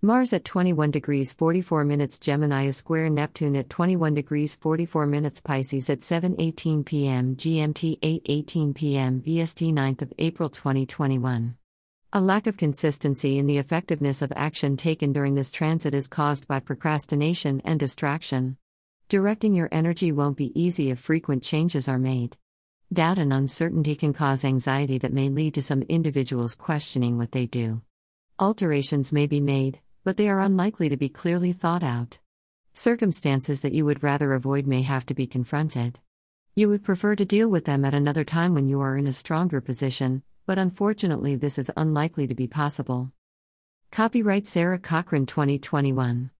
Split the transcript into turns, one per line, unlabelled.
Mars at 21 degrees 44 minutes Gemini is square Neptune at 21 degrees 44 minutes Pisces at 7:18 p.m. GMT 8:18 p.m. BST 9th of April 2021. A lack of consistency in the effectiveness of action taken during this transit is caused by procrastination and distraction. Directing your energy won't be easy if frequent changes are made. Doubt and uncertainty can cause anxiety that may lead to some individuals questioning what they do. Alterations may be made, but they are unlikely to be clearly thought out. Circumstances that you would rather avoid may have to be confronted. You would prefer to deal with them at another time when you are in a stronger position, but unfortunately, this is unlikely to be possible. Copyright Sarah Cochran 2021.